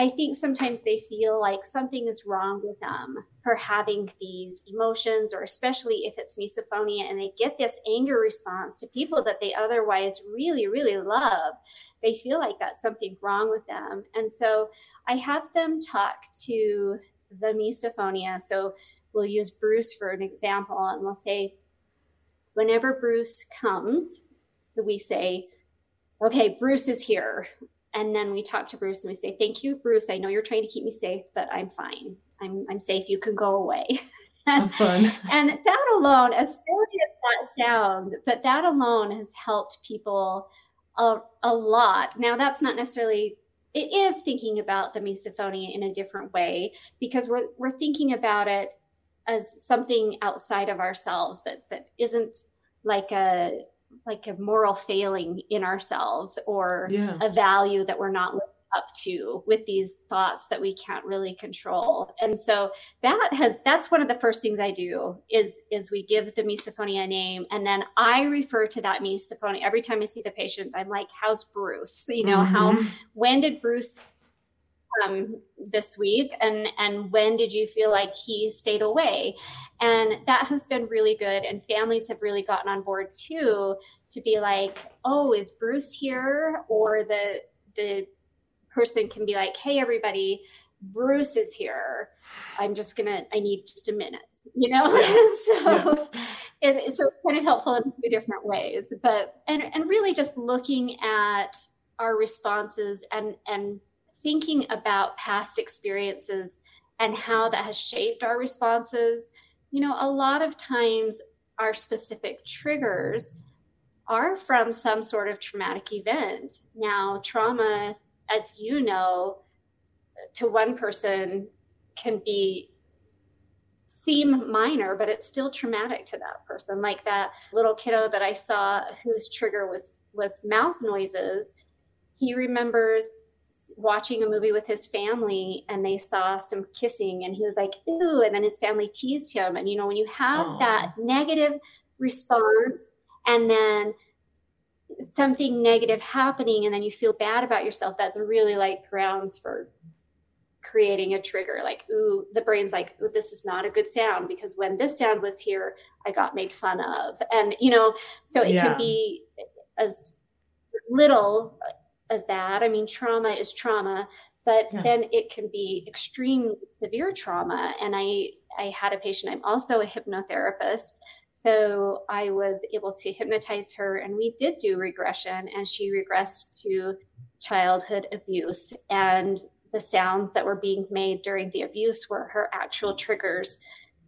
I think sometimes they feel like something is wrong with them for having these emotions, or especially if it's misophonia and they get this anger response to people that they otherwise really, really love. They feel like that's something wrong with them. And so I have them talk to the misophonia. So we'll use Bruce for an example, and we'll say, whenever Bruce comes, we say, okay, Bruce is here. And then we talk to Bruce and we say, thank you, Bruce. I know you're trying to keep me safe, but I'm fine. I'm, I'm safe. You can go away. and, and that alone, as silly as that sounds, but that alone has helped people a, a lot. Now, that's not necessarily it is thinking about the misophonia in a different way because we're we're thinking about it as something outside of ourselves that that isn't like a like a moral failing in ourselves or yeah. a value that we're not up to with these thoughts that we can't really control and so that has that's one of the first things i do is is we give the misophonia a name and then i refer to that misophonia every time i see the patient i'm like how's bruce you know mm-hmm. how when did bruce um, this week and and when did you feel like he stayed away and that has been really good and families have really gotten on board too to be like oh is bruce here or the the person can be like hey everybody bruce is here i'm just gonna i need just a minute you know yeah. so yeah. It, so it's kind of helpful in two different ways but and and really just looking at our responses and and thinking about past experiences and how that has shaped our responses, you know, a lot of times our specific triggers are from some sort of traumatic event. Now, trauma, as you know, to one person can be seem minor, but it's still traumatic to that person. Like that little kiddo that I saw whose trigger was was mouth noises. He remembers watching a movie with his family and they saw some kissing and he was like ooh and then his family teased him and you know when you have Aww. that negative response and then something negative happening and then you feel bad about yourself that's really like grounds for creating a trigger like ooh the brain's like ooh this is not a good sound because when this sound was here i got made fun of and you know so it yeah. can be as little as that. I mean, trauma is trauma, but yeah. then it can be extreme severe trauma. And I, I had a patient, I'm also a hypnotherapist. So I was able to hypnotize her, and we did do regression, and she regressed to childhood abuse. And the sounds that were being made during the abuse were her actual triggers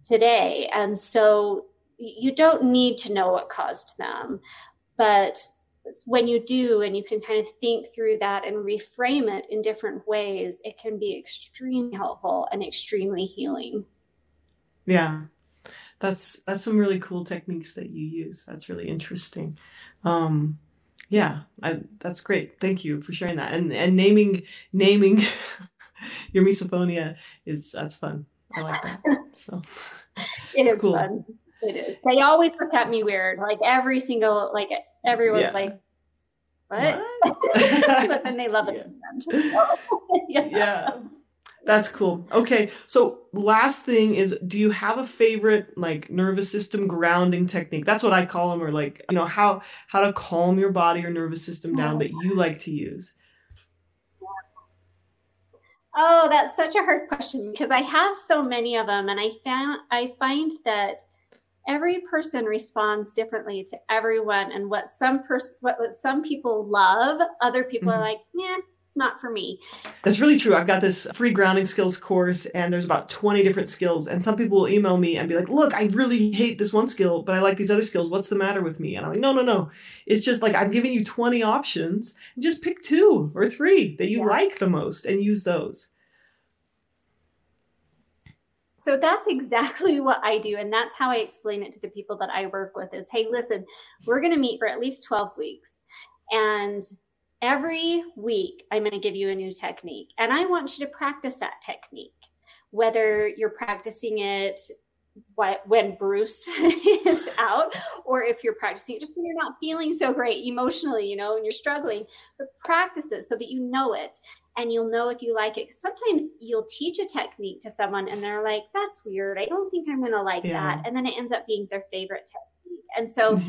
today. And so you don't need to know what caused them, but when you do and you can kind of think through that and reframe it in different ways, it can be extremely helpful and extremely healing. Yeah. That's that's some really cool techniques that you use. That's really interesting. Um yeah, I, that's great. Thank you for sharing that. And and naming naming your misophonia is that's fun. I like that. So it is cool. fun. It is. They always look at me weird. Like every single like everyone's yeah. like, what? what? but then they love it. Yeah. yeah. yeah. That's cool. Okay. So last thing is do you have a favorite like nervous system grounding technique? That's what I call them or like, you know, how how to calm your body or nervous system down that you like to use. Oh, that's such a hard question because I have so many of them and I found I find that every person responds differently to everyone and what some person what, what some people love other people mm-hmm. are like yeah it's not for me. That's really true. I've got this free grounding skills course and there's about 20 different skills and some people will email me and be like look i really hate this one skill but i like these other skills. What's the matter with me? And i'm like no no no. It's just like i'm giving you 20 options. And just pick two or three that you yeah. like the most and use those so that's exactly what I do. And that's how I explain it to the people that I work with is, hey, listen, we're going to meet for at least 12 weeks. And every week, I'm going to give you a new technique. And I want you to practice that technique, whether you're practicing it when Bruce is out, or if you're practicing it just when you're not feeling so great emotionally, you know, and you're struggling, but practice it so that you know it and you'll know if you like it. Sometimes you'll teach a technique to someone and they're like, that's weird. I don't think I'm going to like yeah. that. And then it ends up being their favorite technique. And so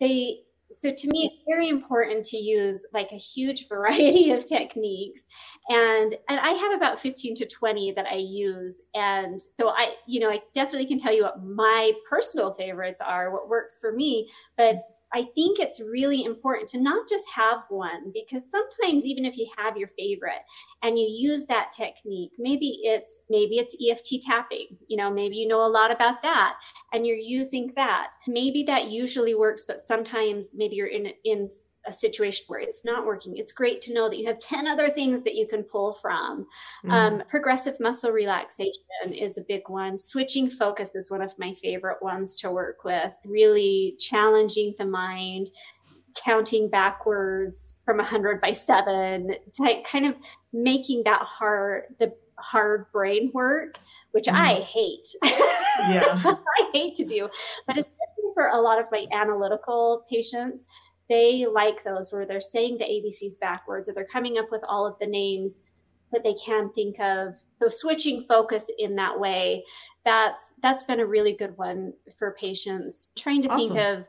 they, so to me, it's very important to use like a huge variety of techniques. And, and I have about 15 to 20 that I use. And so I, you know, I definitely can tell you what my personal favorites are, what works for me, but I think it's really important to not just have one because sometimes even if you have your favorite and you use that technique, maybe it's maybe it's EFT tapping, you know, maybe you know a lot about that and you're using that. Maybe that usually works, but sometimes maybe you're in in a situation where it's not working, it's great to know that you have 10 other things that you can pull from. Mm-hmm. Um, progressive muscle relaxation is a big one. Switching focus is one of my favorite ones to work with, really challenging the mind. Counting backwards from 100 by seven, to kind of making that hard, the hard brain work, which mm. I hate. Yeah. I hate to do, but especially for a lot of my analytical patients, they like those where they're saying the ABCs backwards or they're coming up with all of the names that they can think of. So switching focus in that way, that's that's been a really good one for patients. Trying to awesome. think of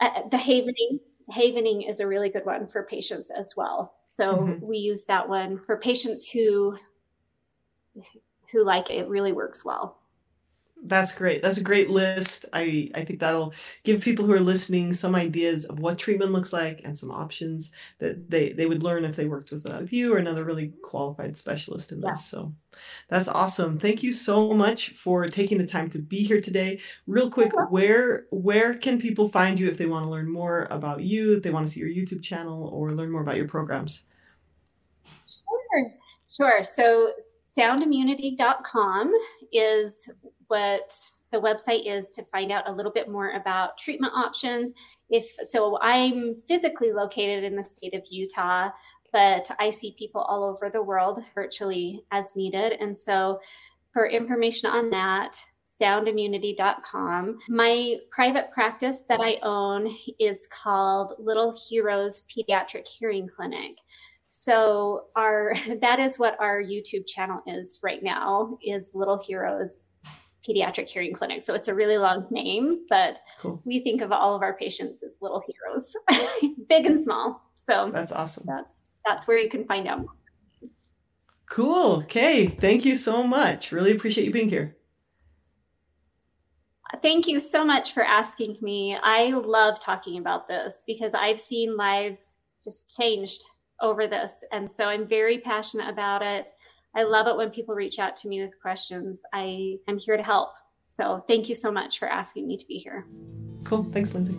uh, the havening. Havening is a really good one for patients as well. So mm-hmm. we use that one for patients who who like it. it really works well. That's great. That's a great list. I, I think that'll give people who are listening some ideas of what treatment looks like and some options that they, they would learn if they worked with, uh, with you or another really qualified specialist in this. Yeah. So that's awesome. Thank you so much for taking the time to be here today. Real quick, where where can people find you if they want to learn more about you, if they want to see your YouTube channel or learn more about your programs? Sure. Sure. So soundimmunity.com is what the website is to find out a little bit more about treatment options. If so, I'm physically located in the state of Utah, but I see people all over the world virtually as needed. And so, for information on that, soundimmunity.com. My private practice that I own is called Little Heroes Pediatric Hearing Clinic. So our that is what our YouTube channel is right now is Little Heroes Pediatric Hearing Clinic. So it's a really long name, but cool. we think of all of our patients as little heroes, big and small. So that's awesome. That's that's where you can find out. Cool. Okay. Thank you so much. Really appreciate you being here. Thank you so much for asking me. I love talking about this because I've seen lives just changed over this. And so I'm very passionate about it. I love it when people reach out to me with questions. I am here to help. So thank you so much for asking me to be here. Cool. Thanks, Lindsay.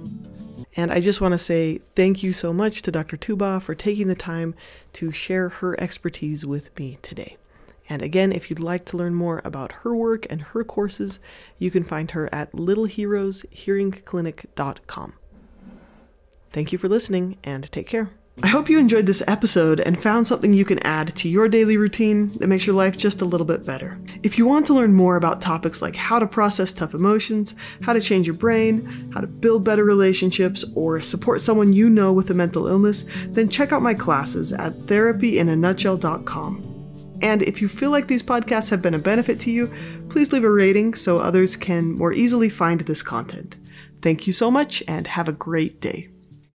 And I just want to say thank you so much to Dr. Tuba for taking the time to share her expertise with me today. And again, if you'd like to learn more about her work and her courses, you can find her at littleheroeshearingclinic.com. Thank you for listening and take care. I hope you enjoyed this episode and found something you can add to your daily routine that makes your life just a little bit better. If you want to learn more about topics like how to process tough emotions, how to change your brain, how to build better relationships, or support someone you know with a mental illness, then check out my classes at therapyinanutshell.com. And if you feel like these podcasts have been a benefit to you, please leave a rating so others can more easily find this content. Thank you so much and have a great day.